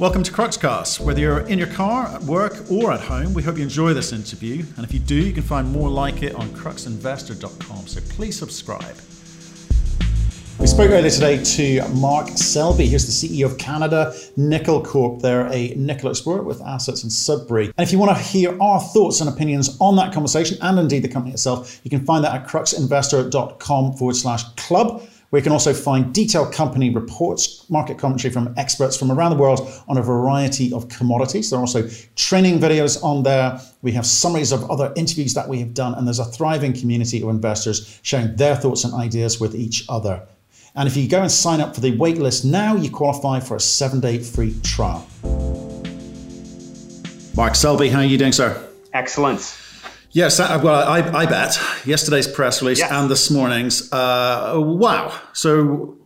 Welcome to Cruxcast. Whether you're in your car, at work, or at home, we hope you enjoy this interview. And if you do, you can find more like it on cruxinvestor.com. So please subscribe. We spoke earlier today to Mark Selby. He's the CEO of Canada Nickel Corp. They're a nickel explorer with assets in Sudbury. And if you want to hear our thoughts and opinions on that conversation and indeed the company itself, you can find that at cruxinvestor.com forward slash club you can also find detailed company reports, market commentary from experts from around the world on a variety of commodities. There are also training videos on there. We have summaries of other interviews that we have done, and there's a thriving community of investors sharing their thoughts and ideas with each other. And if you go and sign up for the waitlist now, you qualify for a seven day free trial. Mark Selby, how are you doing, sir? Excellent. Yes, well, I, I bet yesterday's press release yes. and this morning's. Uh, wow. So,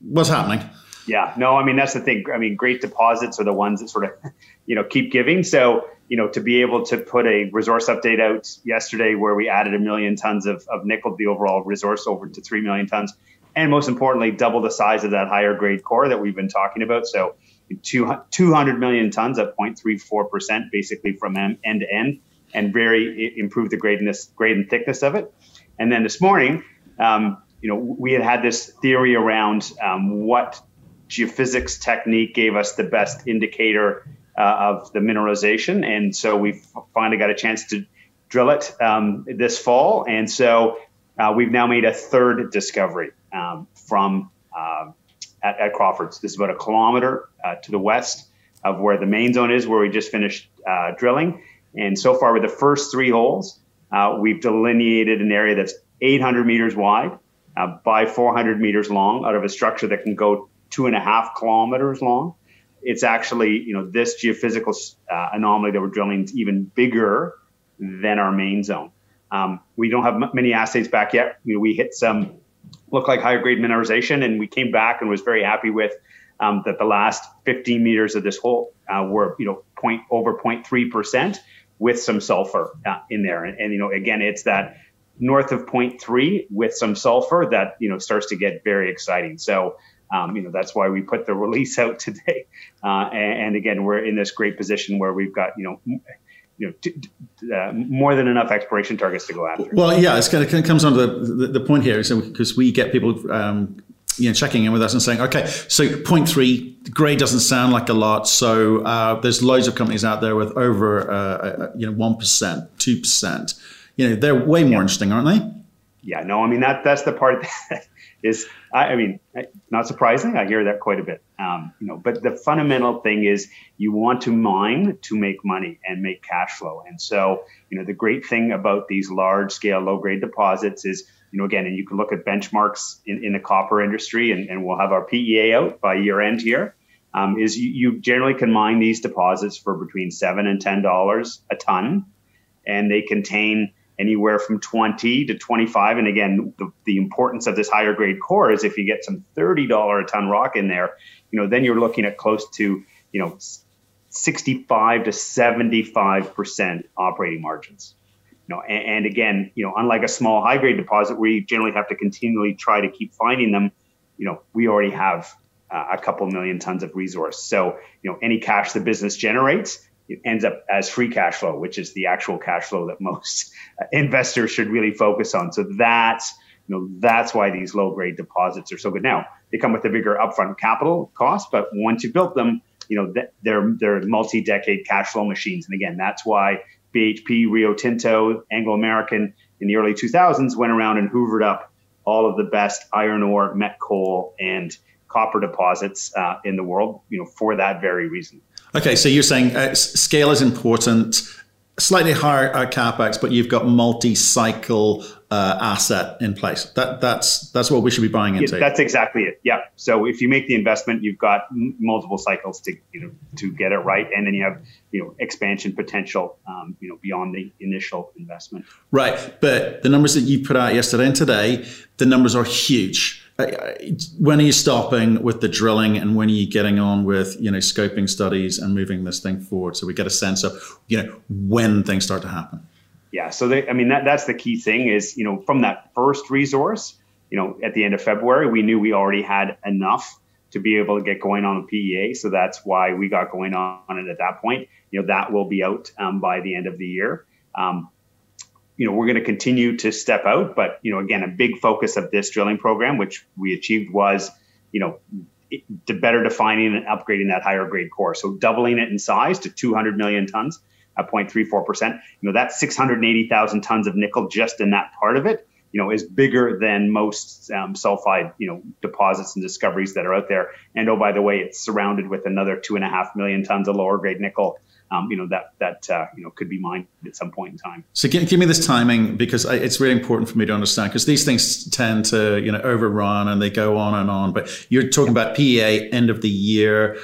what's happening? Yeah, no, I mean that's the thing. I mean, great deposits are the ones that sort of, you know, keep giving. So, you know, to be able to put a resource update out yesterday where we added a million tons of, of nickel, the overall resource over to three million tons, and most importantly, double the size of that higher grade core that we've been talking about. So, two, 200 million tons at 0.34 percent, basically from end to end and very improve the greatness, grade and thickness of it. And then this morning, um, you know, we had had this theory around um, what geophysics technique gave us the best indicator uh, of the mineralization, and so we finally got a chance to drill it um, this fall. And so uh, we've now made a third discovery um, from uh, at, at, Crawfords. This is about a kilometer uh, to the west of where the main zone is, where we just finished uh, drilling. And so far, with the first three holes, uh, we've delineated an area that's 800 meters wide uh, by 400 meters long out of a structure that can go two and a half kilometers long. It's actually, you know, this geophysical uh, anomaly that we're drilling is even bigger than our main zone. Um, we don't have m- many assays back yet. You know, we hit some look like higher grade mineralization, and we came back and was very happy with um, that the last 15 meters of this hole uh, were, you know, point over 0.3 percent with some sulfur uh, in there. And, and, you know, again, it's that north of 0.3 with some sulfur that, you know, starts to get very exciting. So, um, you know, that's why we put the release out today. Uh, and, and, again, we're in this great position where we've got, you know, you know, t- t- uh, more than enough exploration targets to go after. Well, yeah, it's kind of, kind of comes on to the, the, the point here, so because we get people um, you know checking in with us and saying, okay, so point three, grade doesn't sound like a lot. So uh, there's loads of companies out there with over uh, uh you know one percent, two percent. You know they're way more yeah. interesting, aren't they? Yeah, no, I mean that that's the part that is. I, I mean, not surprising. I hear that quite a bit. Um, you know, but the fundamental thing is you want to mine to make money and make cash flow. And so, you know, the great thing about these large scale, low grade deposits is you know, again, and you can look at benchmarks in, in the copper industry, and, and we'll have our PEA out by year end here. Um, is you, you, generally can mine these deposits for between seven and ten dollars a ton, and they contain anywhere from 20 to 25 and again the, the importance of this higher grade core is if you get some $30 a ton rock in there you know then you're looking at close to you know 65 to 75 percent operating margins you know, and, and, again, you know, unlike a small high grade deposit where you generally have to continually try to keep finding them, you know, we already have uh, a couple million tons of resource. So, you know, any cash the business generates it ends up as free cash flow, which is the actual cash flow that most investors should really focus on. So that's you know that's why these low grade deposits are so good. Now they come with a bigger upfront capital cost, but once you built them, you know they're they're multi decade cash flow machines. And again, that's why BHP, Rio Tinto, Anglo American in the early 2000s went around and hoovered up all of the best iron ore, met coal, and copper deposits uh, in the world, you know, for that very reason. Okay, so you're saying uh, scale is important, slightly higher uh, capex, but you've got multi-cycle uh, asset in place. That that's that's what we should be buying into. Yeah, that's exactly it. Yeah. So if you make the investment, you've got m- multiple cycles to you know to get it right, and then you have you know expansion potential um, you know beyond the initial investment. Right, but the numbers that you put out yesterday and today, the numbers are huge when are you stopping with the drilling and when are you getting on with you know scoping studies and moving this thing forward so we get a sense of you know when things start to happen yeah so they, i mean that, that's the key thing is you know from that first resource you know at the end of february we knew we already had enough to be able to get going on a PEA. So that's why we got going on it at that point. You know, that will be out um, by the end of the year. Um, you know, we're going to continue to step out, but you know, again, a big focus of this drilling program, which we achieved, was you know, to better defining and upgrading that higher grade core. So doubling it in size to 200 million tons at 0.34%. You know, that's 680,000 tons of nickel just in that part of it you know, is bigger than most um, sulfide, you know, deposits and discoveries that are out there. And oh, by the way, it's surrounded with another two and a half million tons of lower grade nickel. Um, you know that that uh, you know could be mined at some point in time. So give, give me this timing because I, it's really important for me to understand because these things tend to you know overrun and they go on and on. But you're talking about PEA end of the year.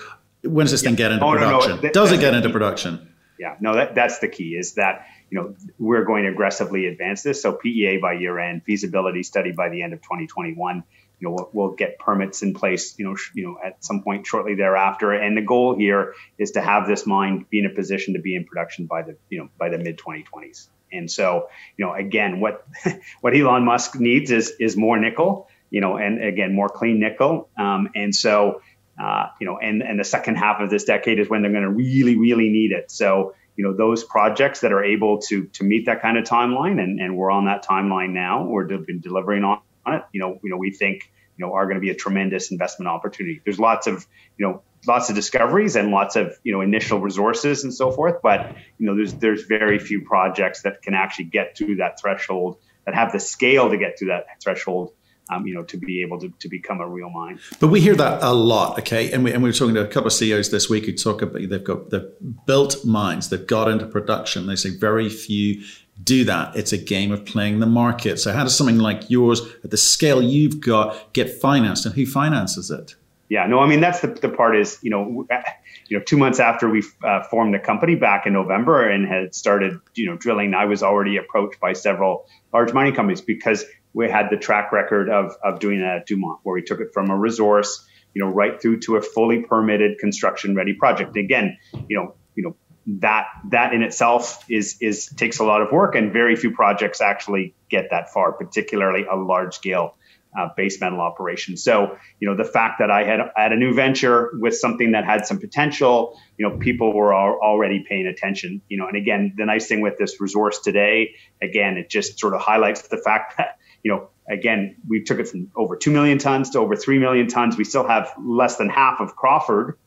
When does this yeah. thing get into oh, production? No, no. Does it get into production? Yeah, no, that, that's the key. Is that you know, we're going to aggressively advance this. So PEA by year end, feasibility study by the end of 2021. You know, we'll, we'll, get permits in place. You know, sh- you know, at some point shortly thereafter. And the goal here is to have this mine be in a position to be in production by the you know by the mid 2020s. And so, you know, again, what what Elon Musk needs is is more nickel. You know, and again, more clean nickel. Um, and so, uh, you know, and and the second half of this decade is when they're going to really, really need it. So, you know those projects that are able to to meet that kind of timeline and, and we're on that timeline now. We're been delivering on it. You know you know we think you know are going to be a tremendous investment opportunity. There's lots of you know lots of discoveries and lots of you know initial resources and so forth but you know there's there's very few projects that can actually get to that threshold that have the scale to get to that threshold um, you know, to be able to, to become a real mine. But we hear that a lot, okay? And we, and we were talking to a couple of CEOs this week who talk about they've got they've built mines, they've got into production. They say very few do that. It's a game of playing the market. So how does something like yours, at the scale you've got, get financed, and who finances it? Yeah, no, I mean that's the, the part is you know you know two months after we uh, formed the company back in November and had started you know drilling, I was already approached by several large mining companies because we had the track record of, of doing that at Dumont, where we took it from a resource, you know, right through to a fully permitted construction ready project. Again, you know, you know, that that in itself is is takes a lot of work and very few projects actually get that far, particularly a large scale uh, base metal operation. So, you know, the fact that I had had a new venture with something that had some potential, you know, people were al- already paying attention. You know, and again, the nice thing with this resource today, again, it just sort of highlights the fact that you know, again, we took it from over 2 million tons to over 3 million tons. We still have less than half of Crawford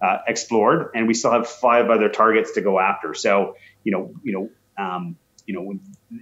uh, explored, and we still have five other targets to go after. So, you know, you know, um, you know,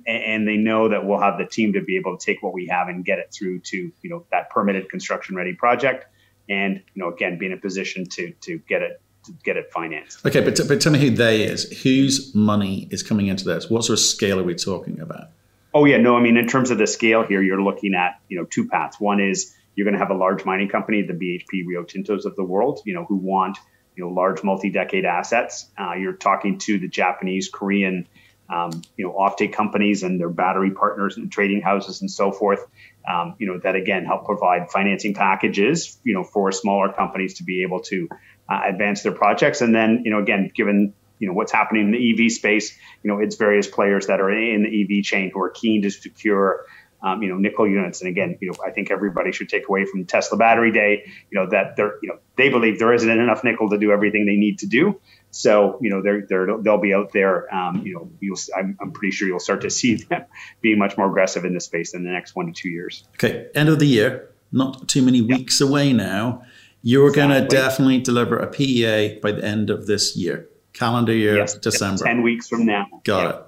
and they know that we'll have the team to be able to take what we have and get it through to, you know, that permitted construction ready project. And, you know, again, be in a position to, to get it to get it financed. Okay, but, but tell me who they is. Whose money is coming into this? What sort of scale are we talking about? Oh yeah, no, I mean in terms of the scale here, you're looking at you know two paths. One is you're going to have a large mining company, the BHP Rio Tintos of the world, you know, who want you know large multi-decade assets. Uh, you're talking to the Japanese, Korean, um, you know, offtake companies and their battery partners and trading houses and so forth. Um, you know, that again help provide financing packages, you know, for smaller companies to be able to uh, advance their projects. And then, you know, again, given you know what's happening in the EV space. You know, it's various players that are in the EV chain who are keen to secure. Um, you know, nickel units, and again, you know, I think everybody should take away from Tesla Battery Day, you know, that they're, you know, they believe there isn't enough nickel to do everything they need to do. So, you know, they're, they're they'll be out there. Um, you know, you'll, I'm, I'm pretty sure you'll start to see them being much more aggressive in this space in the next one to two years. Okay, end of the year, not too many weeks away now. You're exactly. going to definitely deliver a PEA by the end of this year calendar year yes, December. Ten weeks from now. Got it.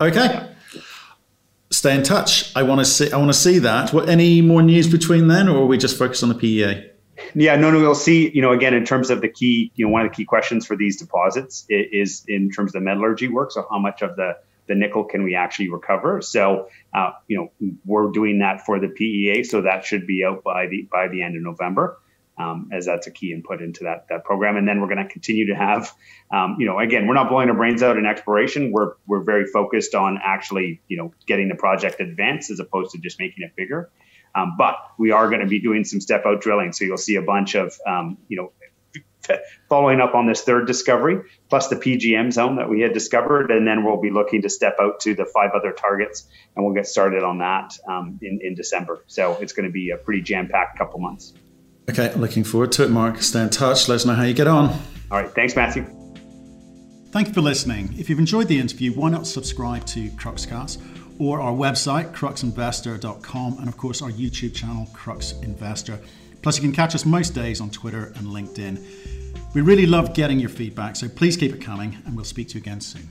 Okay. Stay in touch. I want to see. I want to see that. What, any more news between then, or are we just focused on the PEA? Yeah, no, no. We'll see. You know, again, in terms of the key, you know, one of the key questions for these deposits is in terms of the metallurgy work. So, how much of the the nickel can we actually recover? So, uh, you know, we're doing that for the PEA, so that should be out by the by the end of November um, as that's a key input into that that program. And then we're going to continue to have, um, you know, again, we're not blowing our brains out in exploration. We're we're very focused on actually, you know, getting the project advanced as opposed to just making it bigger. Um, but we are going to be doing some step out drilling, so you'll see a bunch of, um, you know. Following up on this third discovery, plus the PGM zone that we had discovered, and then we'll be looking to step out to the five other targets, and we'll get started on that um, in, in December. So it's going to be a pretty jam packed couple months. Okay, looking forward to it, Mark. Stay in touch. Let us know how you get on. All right. Thanks, Matthew. Thank you for listening. If you've enjoyed the interview, why not subscribe to Cruxcast or our website, cruxinvestor.com, and of course our YouTube channel, Crux Investor. Plus, you can catch us most days on Twitter and LinkedIn. We really love getting your feedback, so please keep it coming, and we'll speak to you again soon.